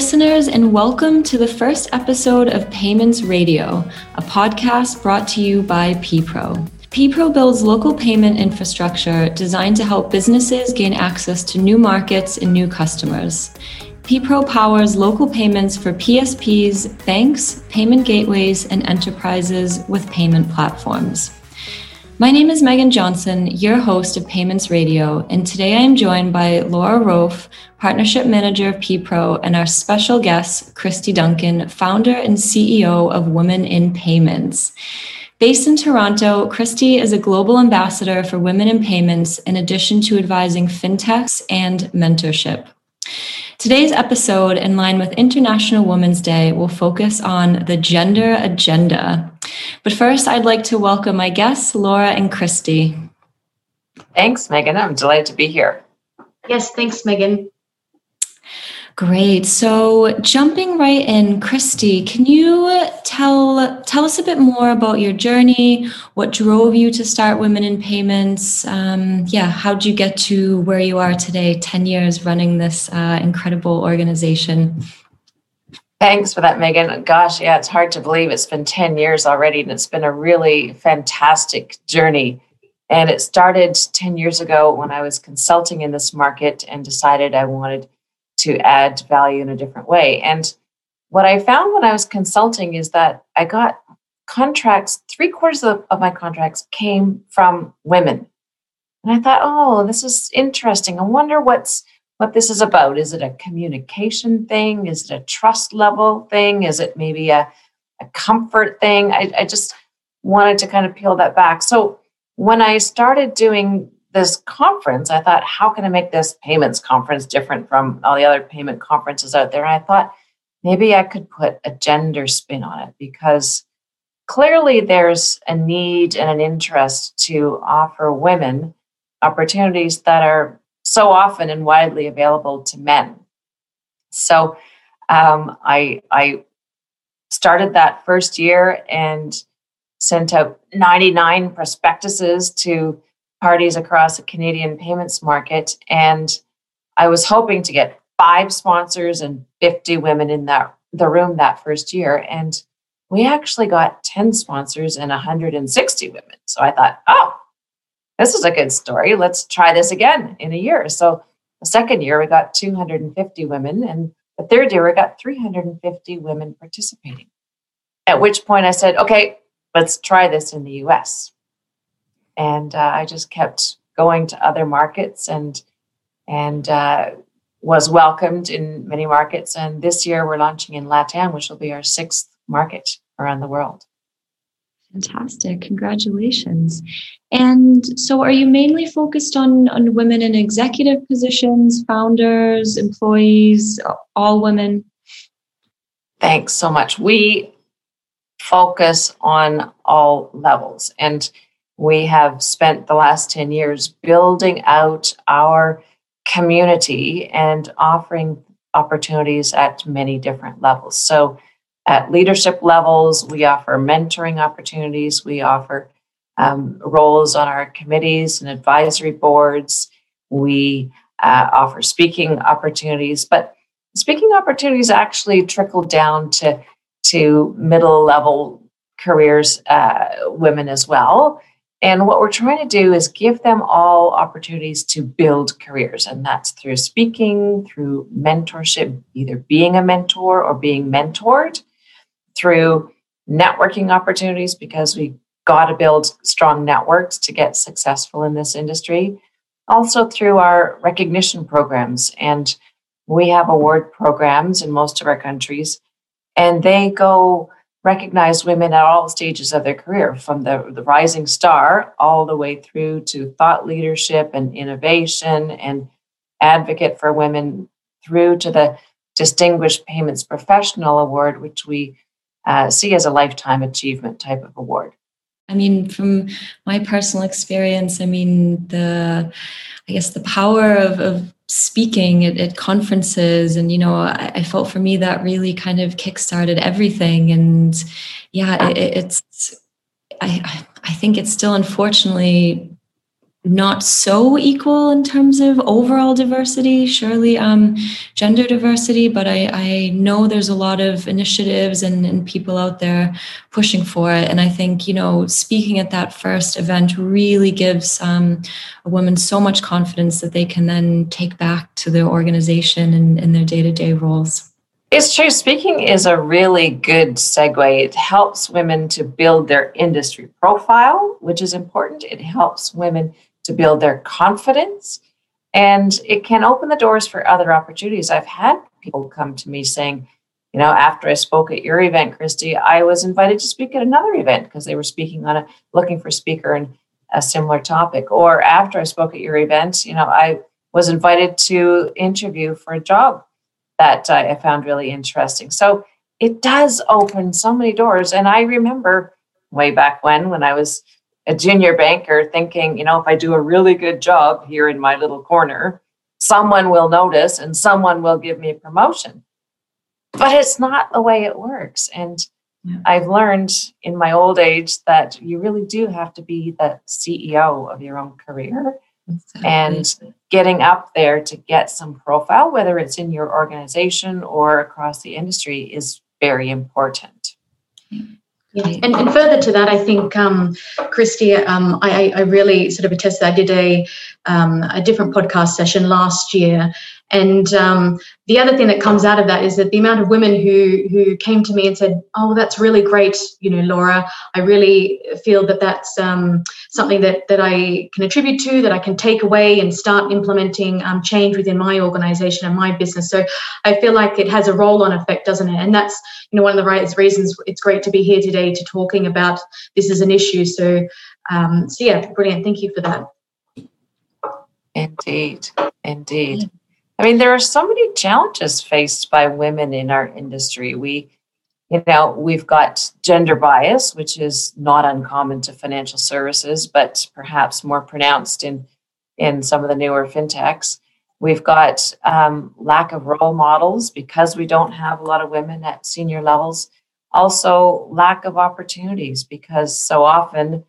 listeners, and welcome to the first episode of Payments Radio, a podcast brought to you by PPRO. PPRO builds local payment infrastructure designed to help businesses gain access to new markets and new customers. PPRO powers local payments for PSPs, banks, payment gateways, and enterprises with payment platforms. My name is Megan Johnson, your host of Payments Radio, and today I am joined by Laura Rofe, Partnership Manager of PPRO, and our special guest, Kristy Duncan, founder and CEO of Women in Payments. Based in Toronto, Kristy is a global ambassador for Women in Payments in addition to advising fintechs and mentorship. Today's episode, in line with International Women's Day, will focus on the gender agenda. But first, I'd like to welcome my guests, Laura and Kristy. Thanks, Megan. I'm delighted to be here. Yes, thanks, Megan. Great. So jumping right in, Kristy, can you tell tell us a bit more about your journey? What drove you to start Women in Payments? Um, yeah, how did you get to where you are today? Ten years running this uh, incredible organization. Thanks for that, Megan. Gosh, yeah, it's hard to believe it's been 10 years already, and it's been a really fantastic journey. And it started 10 years ago when I was consulting in this market and decided I wanted to add value in a different way. And what I found when I was consulting is that I got contracts, three quarters of, of my contracts came from women. And I thought, oh, this is interesting. I wonder what's what this is about. Is it a communication thing? Is it a trust level thing? Is it maybe a, a comfort thing? I, I just wanted to kind of peel that back. So when I started doing this conference, I thought, how can I make this payments conference different from all the other payment conferences out there? And I thought maybe I could put a gender spin on it because clearly there's a need and an interest to offer women opportunities that are so often and widely available to men. So um, I, I started that first year and sent out 99 prospectuses to parties across the Canadian payments market. And I was hoping to get five sponsors and 50 women in that the room that first year. And we actually got 10 sponsors and 160 women. So I thought, oh, this is a good story. Let's try this again in a year. So the second year, we got 250 women. And the third year, we got 350 women participating. At which point I said, okay, let's try this in the US and uh, I just kept going to other markets and and uh, was welcomed in many markets. And this year we're launching in LATAM, which will be our sixth market around the world. Fantastic. Congratulations. And so are you mainly focused on, on women in executive positions, founders, employees, all women? Thanks so much. We focus on all levels. And we have spent the last 10 years building out our community and offering opportunities at many different levels. So, at leadership levels, we offer mentoring opportunities, we offer um, roles on our committees and advisory boards, we uh, offer speaking opportunities, but speaking opportunities actually trickle down to, to middle level careers, uh, women as well. And what we're trying to do is give them all opportunities to build careers. And that's through speaking, through mentorship, either being a mentor or being mentored, through networking opportunities, because we got to build strong networks to get successful in this industry. Also through our recognition programs. And we have award programs in most of our countries, and they go recognize women at all stages of their career, from the, the rising star all the way through to thought leadership and innovation and advocate for women through to the Distinguished Payments Professional Award, which we uh, see as a lifetime achievement type of award. I mean, from my personal experience, I mean, the, I guess the power of, of speaking at, at, conferences and you know I, I, felt for me that really kind of kickstarted everything and yeah it, it's I, I think it's still unfortunately not so equal in terms of overall diversity, surely um, gender diversity, but I, I know there's a lot of initiatives and, and people out there pushing for it. And I think, you know, speaking at that first event really gives um, a woman so much confidence that they can then take back to their organization and, and their day to day roles. It's true. Speaking is a really good segue. It helps women to build their industry profile, which is important. It helps women to build their confidence. And it can open the doors for other opportunities. I've had people come to me saying, you know, after I spoke at your event, Kristy, I was invited to speak at another event because they were speaking on a looking for a speaker and a similar topic. Or after I spoke at your event, you know, I was invited to interview for a job that I found really interesting. So it does open so many doors. And I remember way back when, when I was a junior banker thinking, you know, if I do a really good job here in my little corner, someone will notice and someone will give me a promotion. But it's not the way it works. And yeah. I've learned in my old age that you really do have to be the CEO of your own career. Exactly. And getting up there to get some profile, whether it's in your organization or across the industry, is very important. Yeah. And, and further to that, I think, um, Kristy, um, I, I really sort of attest that I did a, um, a different podcast session last year and um, the other thing that comes out of that is that the amount of women who who came to me and said, "Oh, that's really great, you know, Laura. I really feel that that's um, something that that I can attribute to, that I can take away and start implementing um, change within my organization and my business." So I feel like it has a roll-on effect, doesn't it? And that's you know one of the reasons it's great to be here today to talking about this as an issue. So um, so yeah, brilliant. Thank you for that. Indeed, indeed. I mean, there are so many challenges faced by women in our industry. We, you know, we've got gender bias, which is not uncommon to financial services, but perhaps more pronounced in in some of the newer fintechs. We've got um, lack of role models because we don't have a lot of women at senior levels. Also, lack of opportunities because so often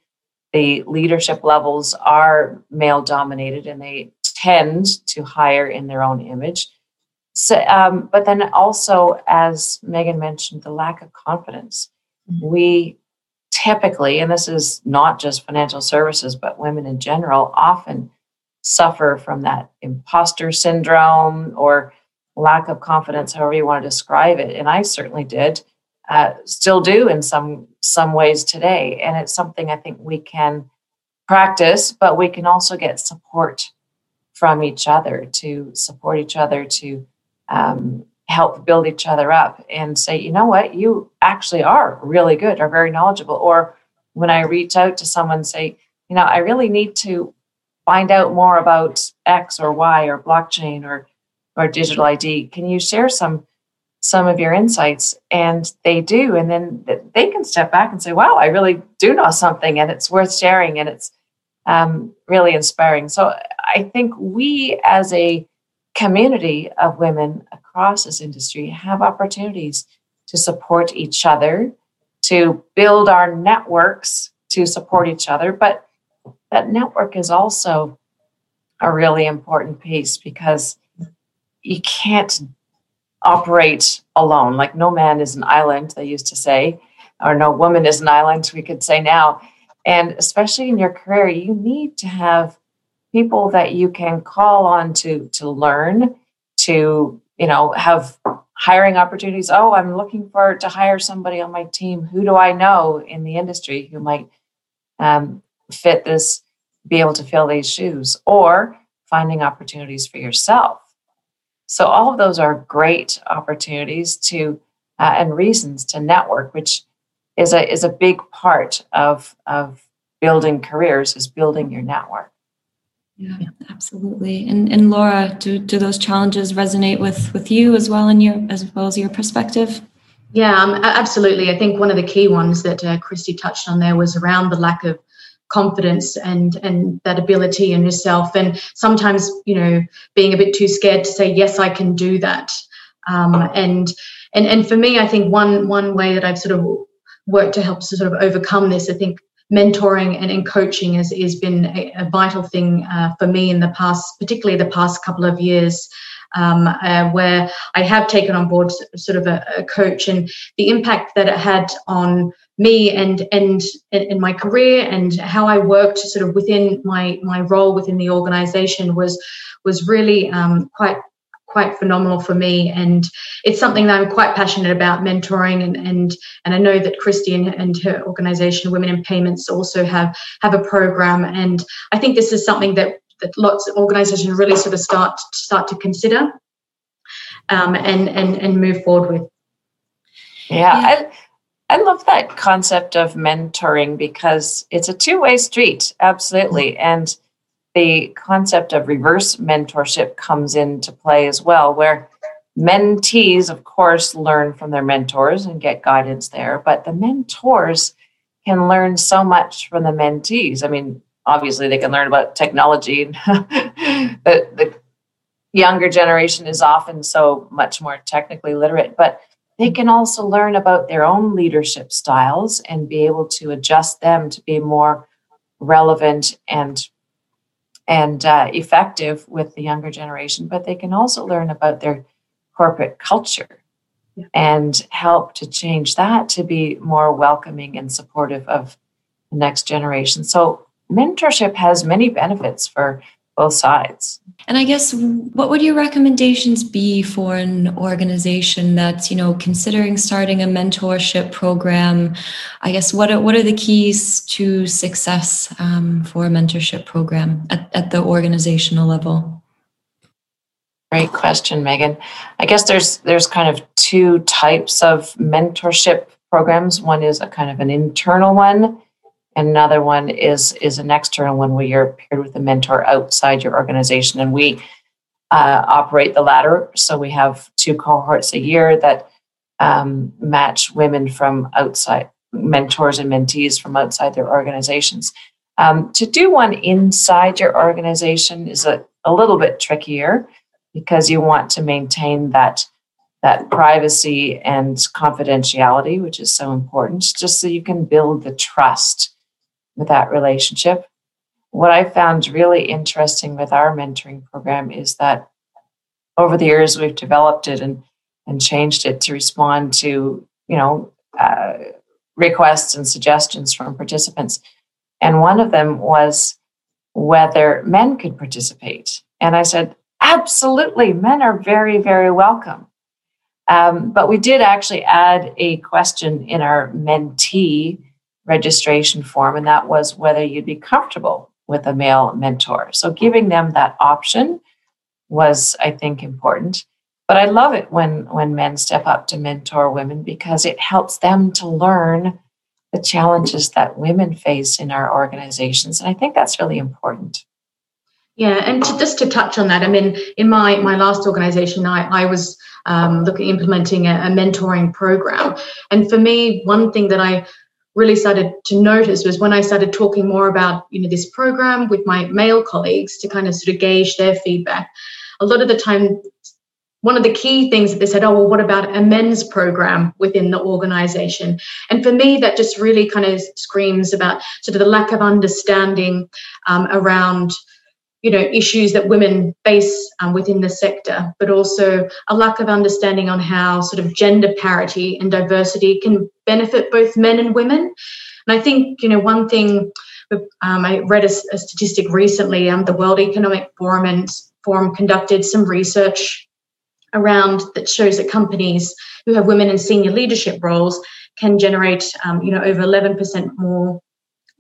the leadership levels are male dominated and they tend to hire in their own image. So, um, but then also, as Megan mentioned, the lack of confidence. Mm-hmm. We typically, and this is not just financial services, but women in general, often suffer from that imposter syndrome or lack of confidence, however you want to describe it. And I certainly did, uh, still do in some some ways today. And it's something I think we can practice, but we can also get support from each other to support each other to um, help build each other up and say you know what? You actually are really good or very knowledgeable. Or when i reach out to someone say you know i really need to find out more about x or y or blockchain or or digital id can you share some some of your insights? And they do and then they can step back and say wow i really do know something and it's worth sharing and it's um, really inspiring. So I think we as a community of women across this industry have opportunities to support each other, to build our networks to support each other. But that network is also a really important piece because you can't operate alone. Like no man is an island, they used to say, or no woman is an island, we could say now. And especially in your career, you need to have people that you can call on to to learn to you know have hiring opportunities. Oh i'm looking for to hire somebody on my team. Who do i know in the industry who might um, fit this be able to fill these shoes or finding opportunities for yourself? So all of those are great opportunities to uh, and reasons to network which is a is a big part of of building careers is building your network yeah, absolutely. And and Laura, do do those challenges resonate with with you as well in your as well as your perspective? Yeah, um, absolutely. I think one of the key ones that uh, Kristy touched on there was around the lack of confidence and and that ability in yourself, and sometimes you know being a bit too scared to say yes, I can do that. Um, and and and for me, I think one one way that I've sort of worked to help to sort of overcome this, I think mentoring and, and coaching has, has been a, a vital thing uh, for me in the past, particularly the past couple of years. Um, uh, where I have taken on board sort of a, a, coach and the impact that it had on me and and in my career and how I worked sort of within my my role within the organization was was really um, quite quite phenomenal for me. And it's something that i'm quite passionate about mentoring and and, and i know that kristy and, and her organization women in payments also have have a program. And i think this is something that that lots of organizations really sort of start start to consider um, and and and move forward with. Yeah, yeah. I, I love that concept of mentoring because it's a two-way street absolutely. And the concept of reverse mentorship comes into play as well, where mentees, of course, learn from their mentors and get guidance there, but the mentors can learn so much from the mentees. I mean, obviously, they can learn about technology. the, the younger generation is often so much more technically literate, but they can also learn about their own leadership styles and be able to adjust them to be more relevant and and uh, effective with the younger generation, but they can also learn about their corporate culture yeah. and help to change that to be more welcoming and supportive of the next generation. So, mentorship has many benefits for both sides. And I guess what would your recommendations be for an organization that's, you know, considering starting a mentorship program? I guess what are, what are the keys to success um, for a mentorship program at, at the organizational level? Great question, Megan. I guess there's there's kind of two types of mentorship programs. One is a kind of an internal one, and another one is is an external one where you're paired with a mentor outside your organization. And we uh, operate the latter. So we have two cohorts a year that um, match women from outside mentors and mentees from outside their organizations. Um, to do one inside your organization is a, a little bit trickier because you want to maintain that that privacy and confidentiality, which is so important, just so you can build the trust with that relationship. What I found really interesting with our mentoring program is that over the years we've developed it and and changed it to respond to you know uh, requests and suggestions from participants. And one of them was whether men could participate. And I said, absolutely, men are very, very welcome. Um, but we did actually add a question in our mentee registration form, and that was whether you'd be comfortable with a male mentor. So giving them that option was, I think, important. But I love it when when men step up to mentor women because it helps them to learn the challenges that women face in our organizations, and I think that's really important. Yeah, and to, just to touch on that, I mean, in my my last organization, I, I was um, looking implementing a, a mentoring program, and for me, one thing that I really started to notice was when I started talking more about you know this program with my male colleagues to kind of sort of gauge their feedback. A lot of the time, one of the key things that they said, oh well, what about a men's program within the organization? And for me, that just really kind of screams about sort of the lack of understanding um, around you know issues that women face um, within the sector but also a lack of understanding on how sort of gender parity and diversity can benefit both men and women. And i think you know one thing um, i read a, a, statistic recently um, the world economic forum and forum conducted some research around that shows that companies who have women in senior leadership roles can generate um, you know over 11% more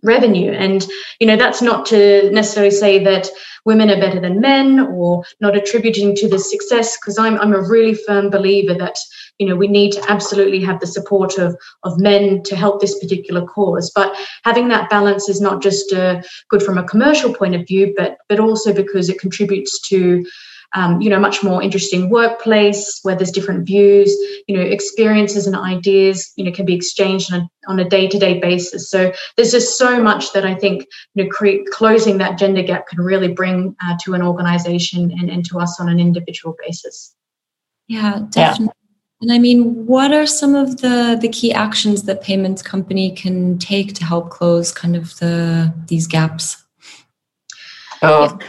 revenue. And you know that's not to necessarily say that women are better than men or not attributing to the success because I'm, I'm a really firm believer that you know we need to absolutely have the support of of men to help this particular cause. But having that balance is not just uh, good from a commercial point of view but but also because it contributes to um, you know, much more interesting workplace where there's different views, you know, experiences and ideas, you know, can be exchanged on a, on a day-to-day basis. So there's just so much that I think, you know, create, closing that gender gap can really bring uh, to an organization and, and to us on an individual basis. Yeah, definitely. And I mean, what are some of the the key actions that payments company can take to help close kind of the these gaps? Oh,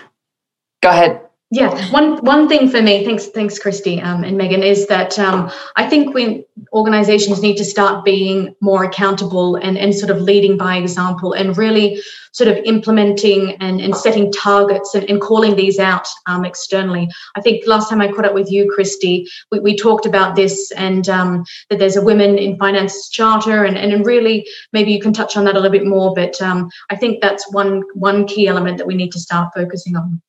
go ahead. Yeah, one one thing for me, thanks, thanks, Kristy um, and Megan, is that um, I think when organisations need to start being more accountable and and sort of leading by example and really sort of implementing and, and setting targets and, and calling these out um, externally. I think last time I caught up with you, Kristy, we, we talked about this and um, that there's a women in finance charter and, and really maybe you can touch on that a little bit more. But um, I think that's one one key element that we need to start focusing on.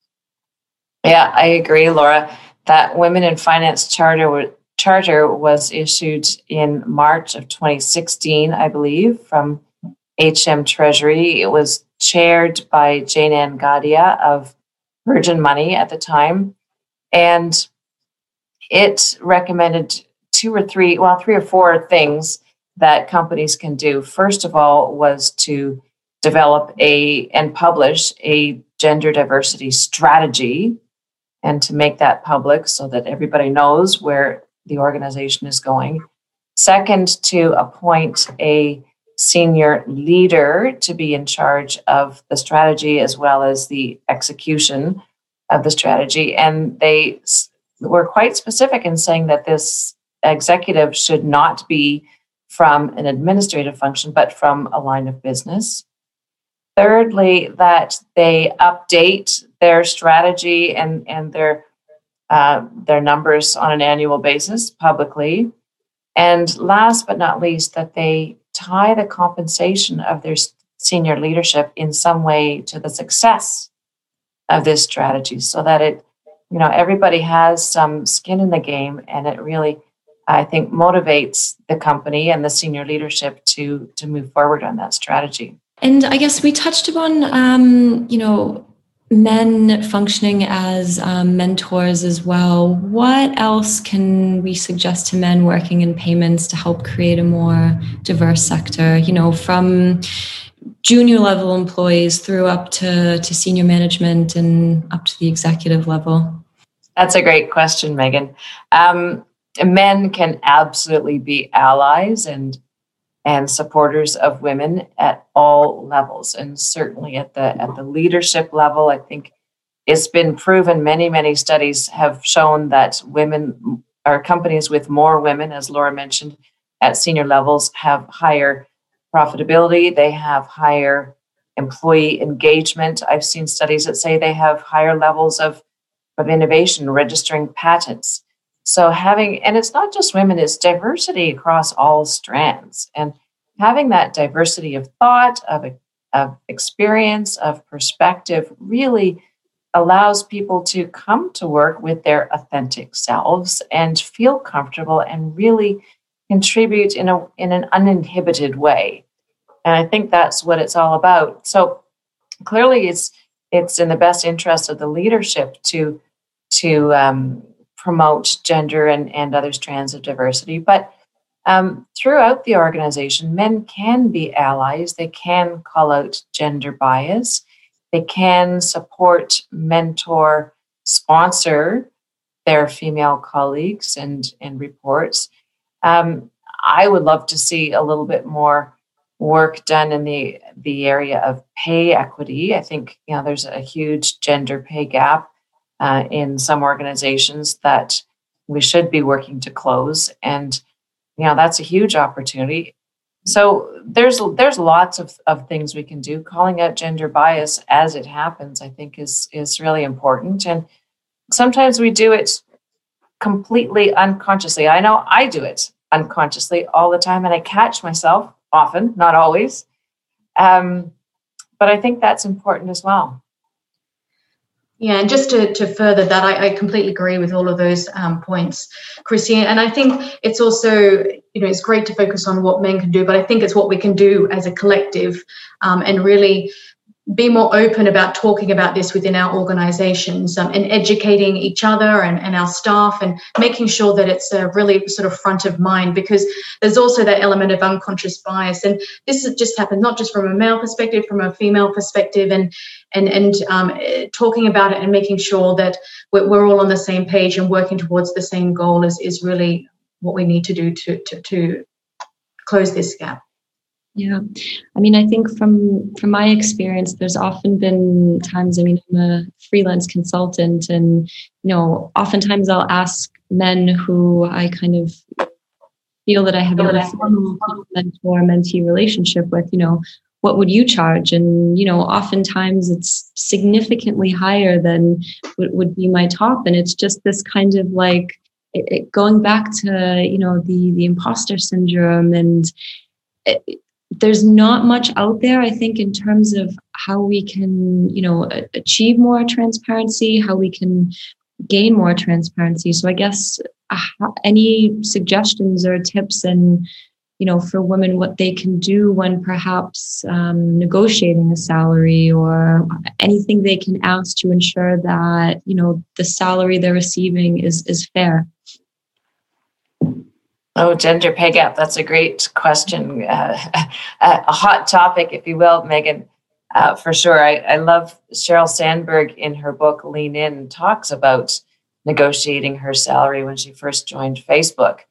Yeah, I agree, Laura. That Women in Finance Charter charter was issued in March of 2016, I believe, from HM Treasury. It was chaired by Jayne-Anne Gadhia of Virgin Money at the time. And it recommended two or three, well, three or four things that companies can do. First of all, was to develop a and publish a gender diversity strategy and to make that public so that everybody knows where the organization is going. Second, to appoint a senior leader to be in charge of the strategy as well as the execution of the strategy. And they were quite specific in saying that this executive should not be from an administrative function, but from a line of business. Thirdly, that they update their strategy and, and their, uh, their numbers on an annual basis publicly. And last but not least, that they tie the compensation of their senior leadership in some way to the success of this strategy so that it, you know, everybody has some skin in the game and it really, I think, motivates the company and the senior leadership to to move forward on that strategy. And I guess we touched upon, um, you know, men functioning as um, mentors as well. What else can we suggest to men working in payments to help create a more diverse sector? You know, from junior level employees through up to, to senior management and up to the executive level? That's a great question, Megan. Um, men can absolutely be allies and and supporters of women at all levels and certainly at the at the leadership level. I think it's been proven many many studies have shown that women are companies with more women as laura mentioned at senior levels have higher profitability they have higher employee engagement. I've seen studies that say they have higher levels of of innovation registering patents so having, and it's not just women, it's diversity across all strands. And having that diversity of thought, of, of experience, of perspective really allows people to come to work with their authentic selves and feel comfortable and really contribute in a in an uninhibited way. And I think that's what it's all about. So clearly it's it's in the best interest of the leadership to to um, promote gender and, and other strands of diversity. But um, throughout the organization, men can be allies. They can call out gender bias. They can support, mentor, sponsor their female colleagues and, and reports. Um, I would love to see a little bit more work done in the, the area of pay equity. I think you know there's a huge gender pay gap uh, in some organizations that we should be working to close. And you know that's a huge opportunity. So there's there's lots of, of things we can do. Calling out gender bias as it happens i think is is really important. And sometimes we do it completely unconsciously. I know i do it unconsciously all the time and i catch myself often not always. Um, but i think that's important as well yeah, and just to, to further that, I, I completely agree with all of those um, points, Kristy. And I think it's also, you know, it's great to focus on what men can do, but I think it's what we can do as a collective um, and really be more open about talking about this within our organizations um, and educating each other and, and our staff and making sure that it's a really sort of front of mind because there's also that element of unconscious bias and this has just happened not just from a male perspective from a female perspective and and and um, talking about it and making sure that we're, we're all on the same page and working towards the same goal is, is really what we need to do to to, to close this gap. Yeah, I mean, I think from from my experience, there's often been times. I mean, I'm a freelance consultant, and you know, oftentimes I'll ask men who I kind of feel that I have a formal mentor mentee relationship with, you know, what would you charge? And, you know, oftentimes it's significantly higher than what would be my top. And it's just this kind of like it, it, going back to, you know, the, the imposter syndrome and it, there's not much out there, I think, in terms of how we can, you know, achieve more transparency, how we can gain more transparency. So I guess uh, any suggestions or tips and you know, for women, what they can do when perhaps um, negotiating a salary or anything they can ask to ensure that, you know, the salary they're receiving is, is fair. Oh, gender pay gap. That's a great question. Uh, a hot topic, if you will, Megan, uh, for sure. I, I love Sheryl Sandberg in her book, Lean In, talks about negotiating her salary when she first joined Facebook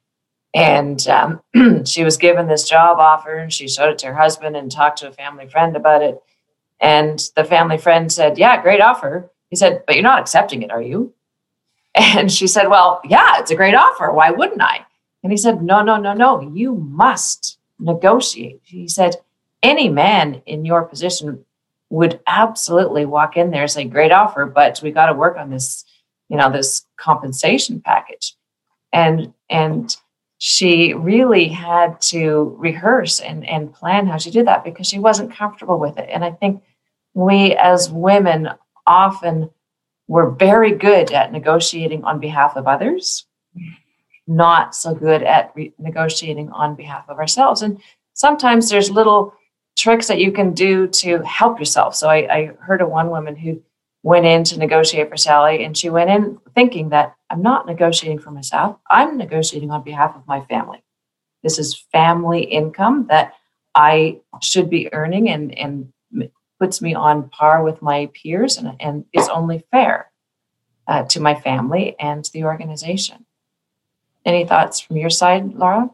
and um, she was given this job offer and she showed it to her husband and talked to a family friend about it. And the family friend said, Yeah, great offer. He said, But you're not accepting it, are you? And she said, Well, yeah, it's a great offer. Why wouldn't I? And he said, No, no, no, no. You must negotiate. He said, Any man in your position would absolutely walk in there and say, Great offer, but we got to work on this, you know, this compensation package. And, and, she really had to rehearse and, and plan how she did that because she wasn't comfortable with it. And I think we as women often were very good at negotiating on behalf of others, not so good at re- negotiating on behalf of ourselves. And sometimes there's little tricks that you can do to help yourself. So I, I heard of one woman who went in to negotiate for Sally, and she went in thinking that I'm not negotiating for myself, I'm negotiating on behalf of my family. This is family income that I should be earning and, and puts me on par with my peers and, and is only fair uh, to my family and the organization. Any thoughts from your side, Laura?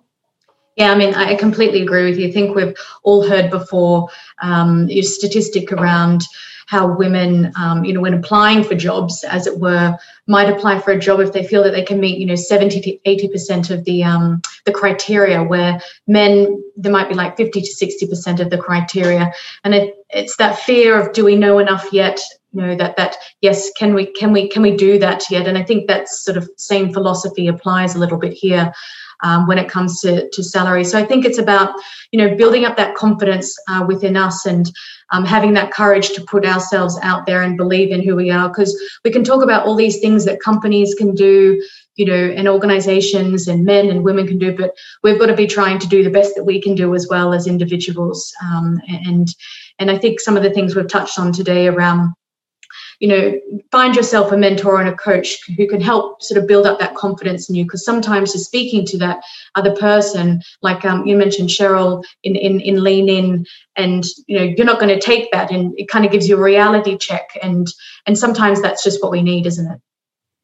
Yeah, I mean, I completely agree with you. I think we've all heard before um, your statistic around how women, um, you know, when applying for jobs, as it were, might apply for a job if they feel that they can meet, you know, 70 to 80% of the um, the criteria, where men, there might be like 50 to 60% of the criteria. And it, it's that fear of do we know enough yet? You know, that that yes, can we can we can we do that yet? And I think that sort of same philosophy applies a little bit here um, when it comes to, to salary. So I think it's about, you know, building up that confidence uh, within us and um, having that courage to put ourselves out there and believe in who we are. Because we can talk about all these things that companies can do, you know, and organizations and men and women can do, but we've got to be trying to do the best that we can do as well as individuals. Um, and and I think some of the things we've touched on today around you know, find yourself a mentor and a coach who can help sort of build up that confidence in you. Because sometimes just speaking to that other person, like um, you mentioned Sheryl in, in, in Lean In, and you know, you're not going to take that, and it kind of gives you a reality check. And and sometimes that's just what we need, isn't it?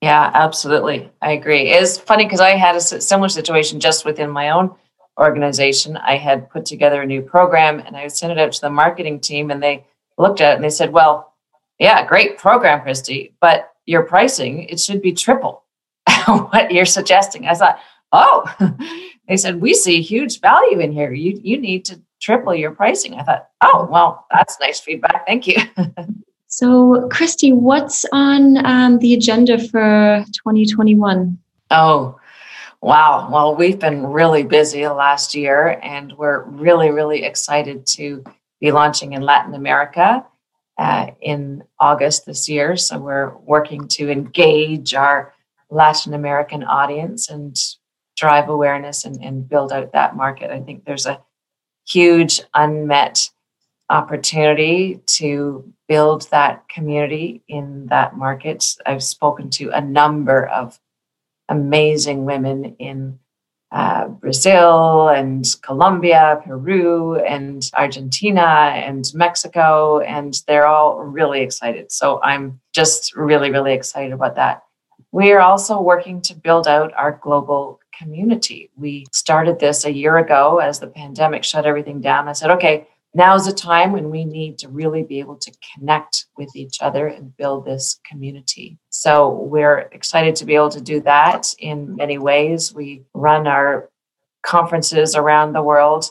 Yeah, absolutely. I agree. It's funny because I had a similar situation just within my own organization. I had put together a new program and I sent it out to the marketing team, and they looked at it and they said, "Well." Yeah, great program, Kristy, but your pricing, it should be triple what you're suggesting. I thought, oh, they said, we see huge value in here. You, you need to triple your pricing. I thought, oh, well, that's nice feedback. Thank you. so, Kristy, what's on um, the agenda for 2021? Oh, wow. Well, we've been really busy the last year, and we're really, really excited to be launching in Latin America uh, in August this year. So we're working to engage our Latin American audience and drive awareness and, and build out that market. I think there's a huge unmet opportunity to build that community in that market. I've spoken to a number of amazing women in uh, Brazil and Colombia, Peru and Argentina and Mexico, and they're all really excited. So I'm just really, really excited about that. We are also working to build out our global community. We started this a year ago as the pandemic shut everything down. I said, okay, now's a time when we need to really be able to connect with each other and build this community. So we're excited to be able to do that in many ways. We run our conferences around the world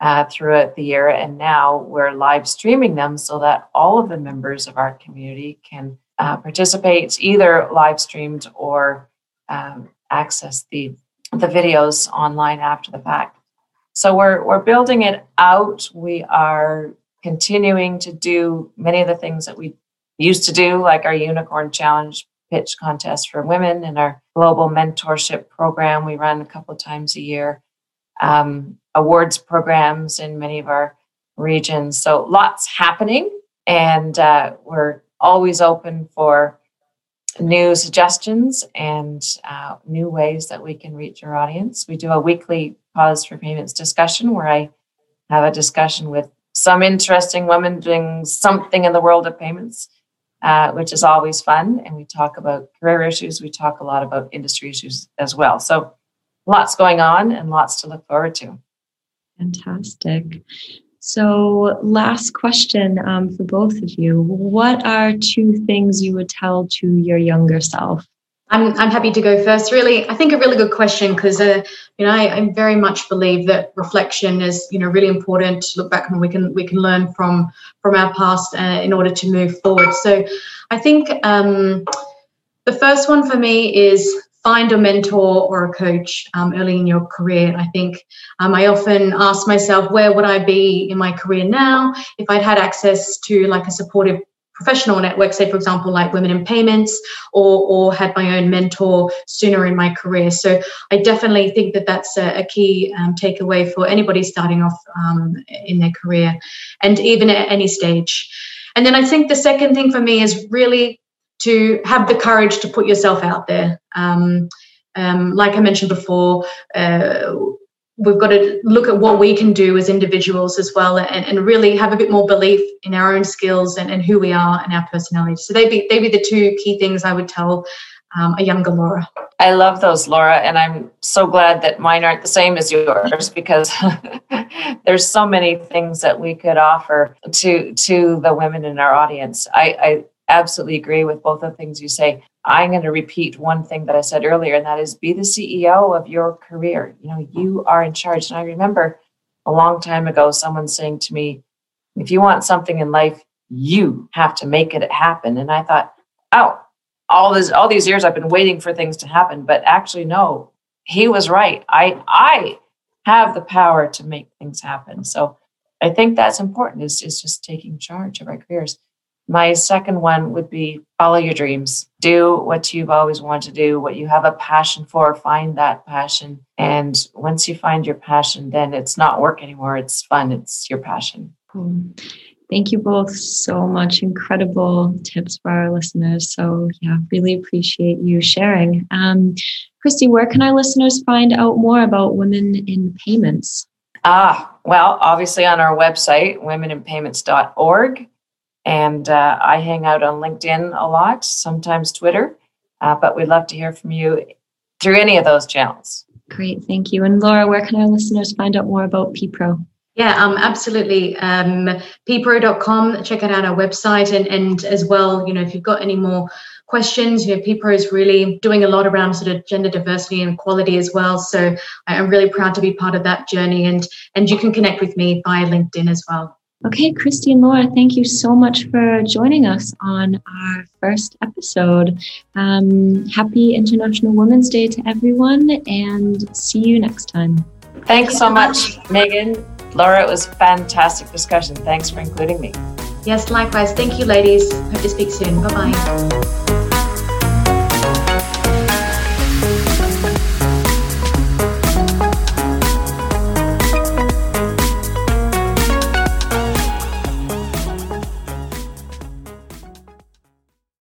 uh, throughout the year, and now we're live streaming them so that all of the members of our community can uh, participate either live streamed or um, access the the videos online after the fact. So we're we're building it out. We are continuing to do many of the things that we used to do, like our Unicorn Challenge pitch contest for women and our global mentorship program we run a couple times a year. Um, awards programs in many of our regions. So lots happening, and uh, we're always open for new suggestions and uh, new ways that we can reach our audience. We do a weekly Pause for Payments discussion where I have a discussion with some interesting women doing something in the world of payments, uh, which is always fun. And we talk about career issues, we talk a lot about industry issues as well. So lots going on and lots to look forward to. Fantastic. So, last question um, for both of you. What are two things you would tell to your younger self? I'm, I'm happy to go first. Really, I think a really good question because uh, you know I, I, very much believe that reflection is you know really important to look back and we can we can learn from from our past uh, in order to move forward. So, I think um, the first one for me is find a mentor or a coach um, early in your career. I think um, I often ask myself, where would I be in my career now if I'd had access to like a supportive professional network, say for example, like Women in Payments, or or had my own mentor sooner in my career. So I definitely think that that's a, a key um, takeaway for anybody starting off um, in their career, and even at any stage. And then I think the second thing for me is really to have the courage to put yourself out there. Um, um, like I mentioned before, uh, we've got to look at what we can do as individuals as well and, and really have a bit more belief in our own skills and, and who we are and our personality. So they'd be, they'd be the two key things I would tell um, a younger Laura. I love those, Laura, and I'm so glad that mine aren't the same as yours because there's so many things that we could offer to to the women in our audience. I, I absolutely agree with both of the things you say. I'm going to repeat one thing that I said earlier, and that is be the CEO of your career. You know, you are in charge. And I remember a long time ago someone saying to me, if you want something in life, you have to make it happen. And I thought, oh, all this all these years I've been waiting for things to happen. But actually, no, he was right. I I have the power to make things happen. So I think that's important is, is just taking charge of our careers. My second one would be follow your dreams. Do what you've always wanted to do, what you have a passion for, find that passion. And once you find your passion, then it's not work anymore. It's fun. It's your passion. Cool. Thank you both so much. Incredible tips for our listeners. So, yeah, really appreciate you sharing. Um, Kristy, where can our listeners find out more about women in payments? Ah, well, obviously on our website, womeninpayments.org. And uh, I hang out on LinkedIn a lot, sometimes Twitter, uh, but we'd love to hear from you through any of those channels. Great, thank you. And Laura, where can our listeners find out more about PPRO? Yeah, um, absolutely. Um, ppro.com, check out our website. And, and as well, you know, if you've got any more questions, you know, PPRO is really doing a lot around sort of gender diversity and equality as well. So I'm really proud to be part of that journey. And, and you can connect with me via LinkedIn as well. Okay, Kristy and Laura, thank you so much for joining us on our first episode. Um, happy International Women's Day to everyone, and see you next time. Thanks so much, Megan. Laura, it was a fantastic discussion. Thanks for including me. Yes, likewise. Thank you, ladies. Hope to speak soon. Bye bye.